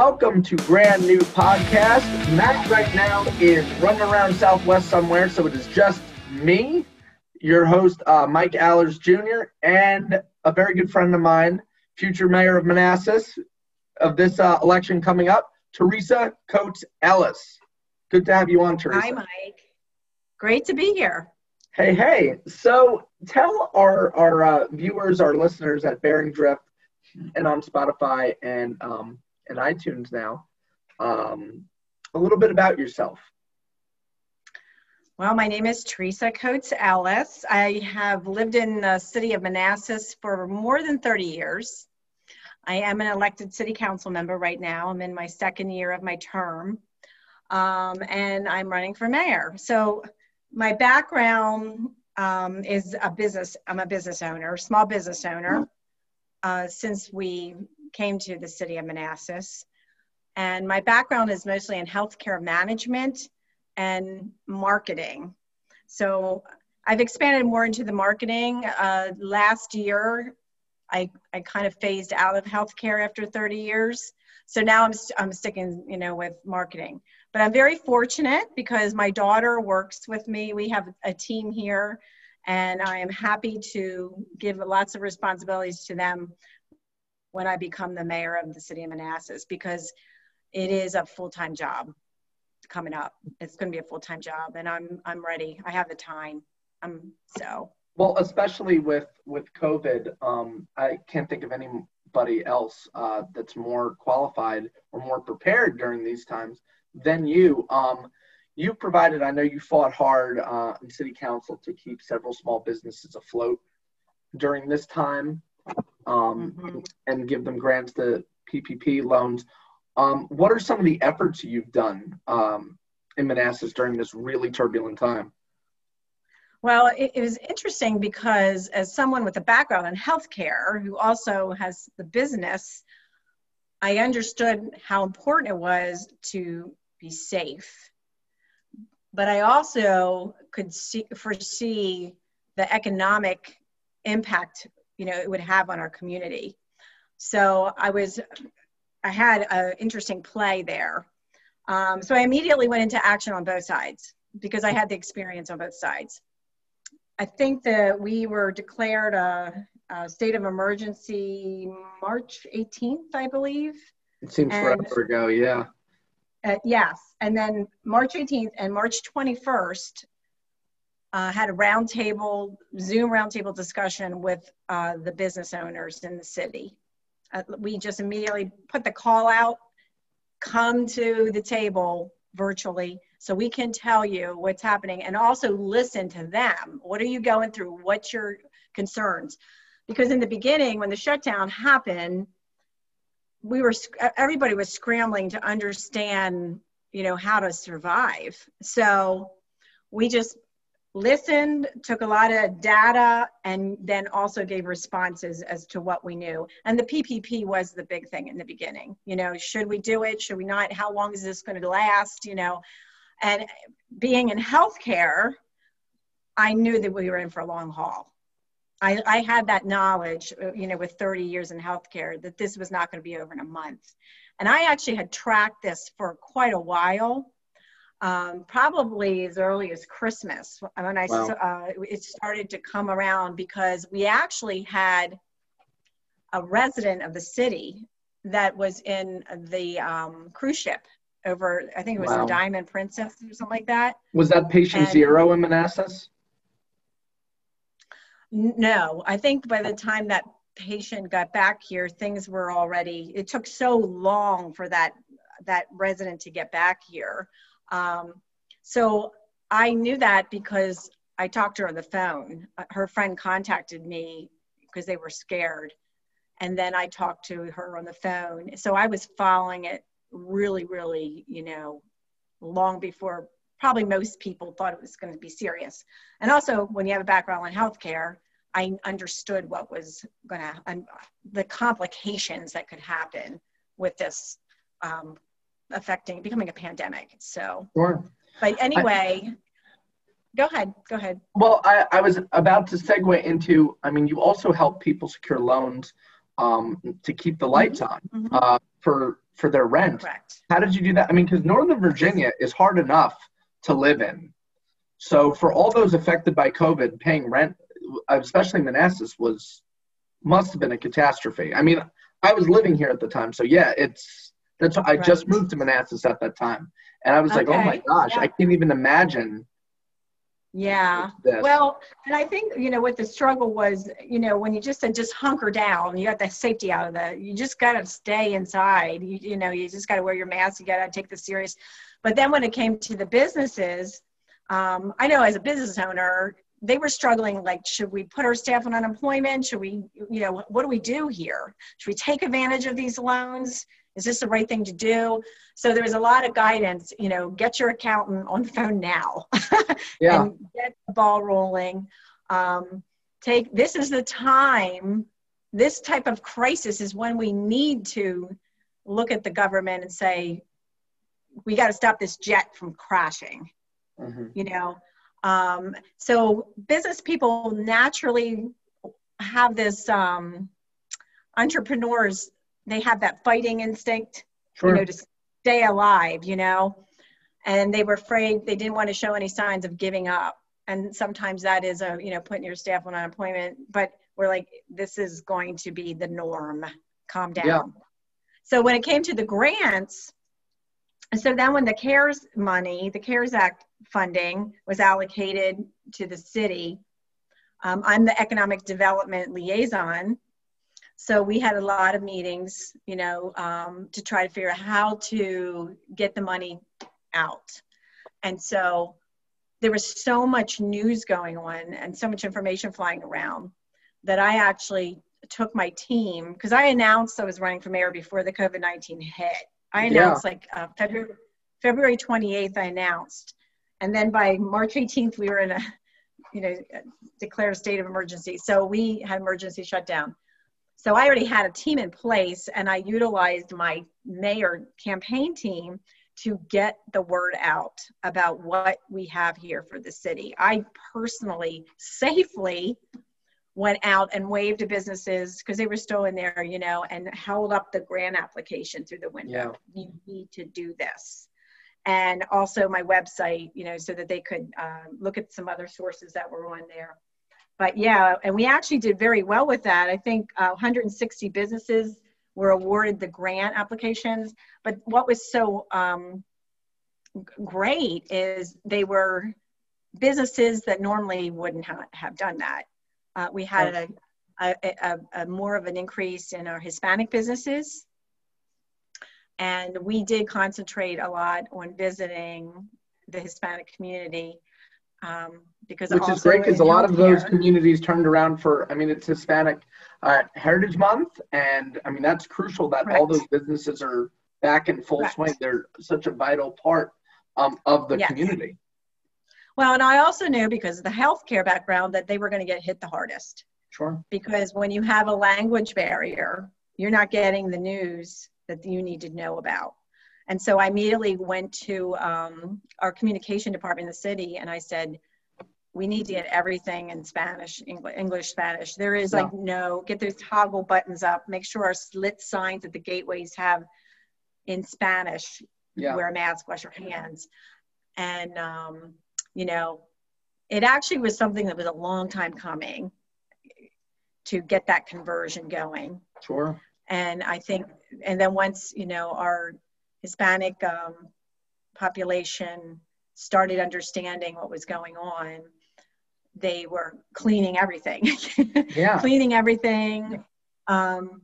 welcome to brand new podcast. Matt right now is running around Southwest somewhere, so it is just me, your host, uh, Mike Allers Jr., and a very good friend of mine, future mayor of Manassas of this uh, election coming up, Teresa Coates Ellis. Good to have you on, Teresa. Hi, Mike. Great to be here. Hey, hey. So tell our, our uh, viewers, our listeners at Bearing Drift and on Spotify and, um, and iTunes now um, a little bit about yourself. Well, my name is Teresa Coates Ellis. I have lived in the city of Manassas for more than 30 years. I am an elected city council member right now. I'm in my second year of my term, um, and I'm running for mayor. So, my background um, is a business. I'm a business owner, small business owner, uh, since we came to the city of Manassas. And my background is mostly in healthcare management and marketing. So I've expanded more into the marketing. Uh, last year, I, I kind of phased out of healthcare after 30 years. So now I'm, I'm sticking, you know, with marketing. But I'm very fortunate because my daughter works with me. We have a team here, and I am happy to give lots of responsibilities to them when I become the mayor of the city of Manassas because it is a full-time job coming up. It's going to be a full-time job, and I'm I'm ready. I have the time. I'm so. Well, especially with with COVID, um, I can't think of anybody else uh, that's more qualified or more prepared during these times than you. Um, you provided. I know you fought hard uh, in city council to keep several small businesses afloat during this time, um, mm-hmm. and give them grants to PPP loans. Um, what are some of the efforts you've done um, in Manassas during this really turbulent time? Well, it, it, was interesting because as someone with a background in healthcare who also has the business, I understood how important it was to be safe. But I also could see, foresee the economic impact, you know, it would have on our community. So I was I had an interesting play there. Um, so I immediately went into action on both sides because I had the experience on both sides. I think that we were declared a, a state of emergency March 18th, I believe. It seems and, forever ago, yeah. Uh, yes, and then March 18th and March 21st uh, had a roundtable, Zoom roundtable discussion with uh, the business owners in the city. Uh, we just immediately put the call out come to the table virtually so we can tell you what's happening and also listen to them. What are you going through? What's your concerns? Because in the beginning when the shutdown happened we were everybody was scrambling to understand you know how to survive. So we just listened, took a lot of data, and then also gave responses as to what we knew. And the PPP was the big thing in the beginning. You know, should we do it? Should we not? How long is this going to last? You know, and being in healthcare, I knew that we were in for a long haul. I, I had that knowledge, you know, with 30 years in healthcare, that this was not going to be over in a month. And I actually had tracked this for quite a while um, probably as early as Christmas when I wow. uh, it started to come around because we actually had a resident of the city that was in the um, cruise ship over I think it was wow. the Diamond Princess or something like that. Was that patient and, zero in Manassas? No, I think by the time that patient got back here, things were already. It took so long for that that resident to get back here um, so I knew that because I talked to her on the phone. Uh, her friend contacted me because they were scared. And then I talked to her on the phone. So I was following it really, really, you know, long before probably most people thought it was going to be serious. And also, when you have a background in healthcare, I understood what was going to, and the complications that could happen with this um, affecting becoming a pandemic. So, sure. but anyway, I, go ahead. Go ahead. Well, I, I was about to segue into. I mean, you also help people secure loans um, to keep the lights on mm-hmm. uh, for for their rent. Correct. How did you do that? I mean, because Northern Virginia is hard enough to live in. So for all those affected by COVID, paying rent, especially Manassas, was must have been a catastrophe. I mean, I was living here at the time, so yeah, it's that's I Right. just moved to Manassas at that time, and I was like, oh my gosh, Yeah. I can't even imagine Yeah. this. Well, and I think, you know, what the struggle was, you know, when you just said just hunker down, you got the safety out of that. You just got to stay inside. You, you know, you just got to wear your mask. You got to take this serious. But then when it came to the businesses, um, I know as a business owner, they were struggling like, should we put our staff on unemployment? Should we, you know, what do we do here? Should we take advantage of these loans? Is this the right thing to do? So there was a lot of guidance, you know, get your accountant on the phone now. yeah, and get the ball rolling. Um, take this is the time. This type of crisis is when we need to look at the government and say, we got to stop this jet from crashing. Mhm. You know, um, so business people naturally have this. Um, entrepreneurs they have that fighting instinct sure. you know, to stay alive, you know. And they were afraid they didn't want to show any signs of giving up. And sometimes that is a, you know, putting your staff on unemployment. But we're like, this is going to be the norm. Calm down. Yeah. So when it came to the grants, so then when the CARES money, the CARES Act funding was allocated to the city, um, I'm the economic development liaison. So we had a lot of meetings, you know, um, to try to figure out how to get the money out. And so there was so much news going on and so much information flying around that I actually took my team because I announced I was running for mayor before the COVID 19 hit. I Yeah. announced like uh, February, February 28th, I announced. And then by March 18th, we were in a, you know, declared a state of emergency. So we had emergency shutdown. So I already had a team in place and I utilized my mayor campaign team to get the word out about what we have here for the city. I personally safely went out and waved to businesses because they were still in there, you know, and held up the grant application through the window. Yeah. You need to do this. And also my website, you know, so that they could uh, look at some other sources that were on there but yeah, and we actually did very well with that. I think uh, 160 businesses were awarded the grant applications. But what was so um, great is they were businesses that normally wouldn't ha- have done that. Uh, we had a, a, a, a more of an increase in our Hispanic businesses. And we did concentrate a lot on visiting the Hispanic community um, because Which is great because a lot of those communities turned around for, I mean, it's Hispanic uh, Heritage Month. And I mean, that's crucial that all those businesses are back in full Correct. swing. They're such a vital part um, of the Yes. community. Well, and I also knew because of the healthcare background that they were going to get hit the hardest. Sure. Because when you have a language barrier, you're not getting the news that you need to know about. And so I immediately went to um, our communication department in the city and I said, we need to get everything in Spanish, English, English Spanish. There is like no, get those toggle buttons up, make sure our slit signs at the gateways have in Spanish, Yeah. wear a mask, wash your hands. And, um, you know, it actually was something that was a long time coming to get that conversion going. Sure. And I think, and then once, you know, our Hispanic um, population started understanding what was going on, they were cleaning everything. Yeah. cleaning everything. Um,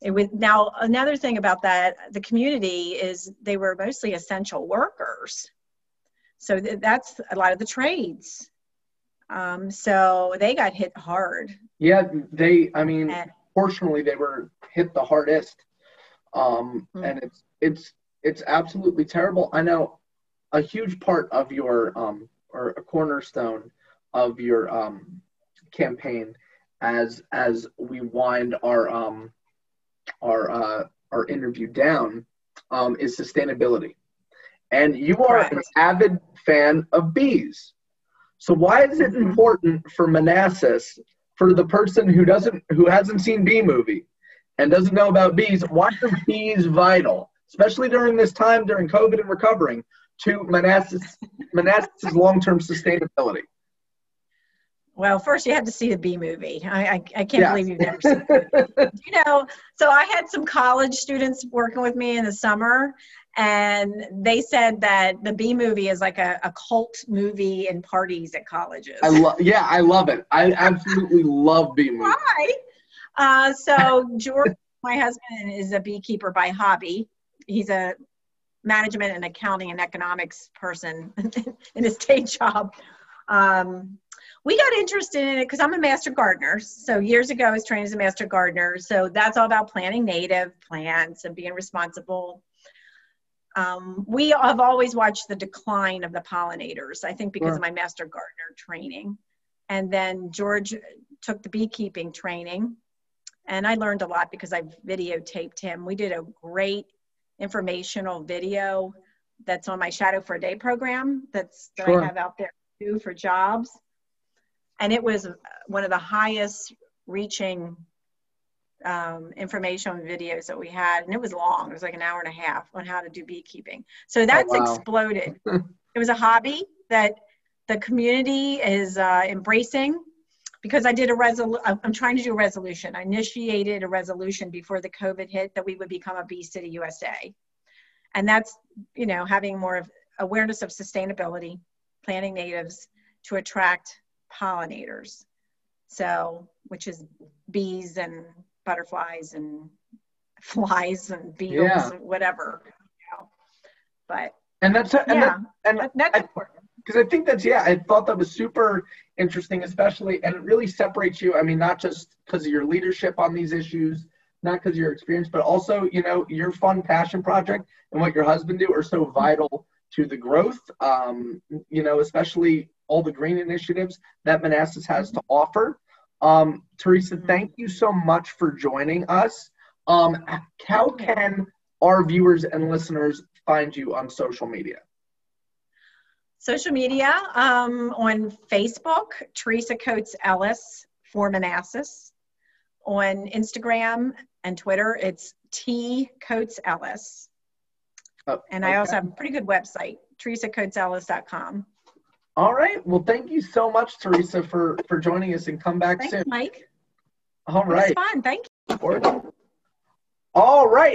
it was now another thing about that the community is they were mostly essential workers, so th- that's a lot of the trades. Um, so they got hit hard. Yeah. They, I mean, And, fortunately they were hit the hardest um, Mm. and it's it's it's absolutely terrible i know a huge part of your um, or a cornerstone of your um, campaign as as we wind our um, our uh, our interview down um, is sustainability and you are an avid fan of bees so why is it Mhm. important for manassas for the person who doesn't who hasn't seen bee movie and doesn't know about bees, why are bees vital, especially during this time during COVID and recovering, to Manassas, Manassas' long-term sustainability? Well, first you have to see the bee movie. I, I, I can't believe you've never seen it. you know, so I had some college students working with me in the summer, and they said that the bee movie is like a, a cult movie in parties at colleges. I love, yeah, I love it. I absolutely love bee movies. Why? Uh, so George, my husband, is a beekeeper by hobby. He's a management and accounting and economics person in his day job. Um, we got interested in it because I'm a master gardener. So years ago, I was trained as a master gardener. So that's all about planting native plants and being responsible. Um, we have always watched the decline of the pollinators, I think because sure. of my master gardener training. And then George took the beekeeping training. And I learned a lot because I videotaped him. We did a great informational video that's on my Shadow for a Day program that's that sure. I have out there too for jobs and it was one of the highest reaching um, information videos that we had, and it was long. It was like an hour and a half on how to do beekeeping. So oh, that's oh, wow. exploded. it was a hobby that the community is uh, embracing because I did a resolution. I'm trying to do a resolution. I initiated a resolution before the COVID hit that we would become a Bee City USA, and that's you know having more of awareness of sustainability, planting natives to attract pollinators. So, which is bees and butterflies and flies and beetles yeah. and whatever. You know. But and that's and yeah, that, and that's I, important because I think that's yeah, I thought that was super interesting, especially and it really separates you. I mean, not just because of your leadership on these issues, not because of your experience, but also you know your fun passion project and what your husband do are so vital to the growth. Um, you know, especially all the green initiatives that Manassas has to offer. Um, Teresa, mm-hmm. thank you so much for joining us. Um, how can our viewers and listeners find you on social media? Social media um, on Facebook, Teresa Coates Ellis for Manassas. On Instagram and Twitter, it's T Coates Ellis. Oh, and I also have a pretty good website, teresacoatesellis.com. All right. Well, thank you so much, Teresa, for for joining us and come back Thanks, soon. Mike. All right. It's fun. Thank you. All right.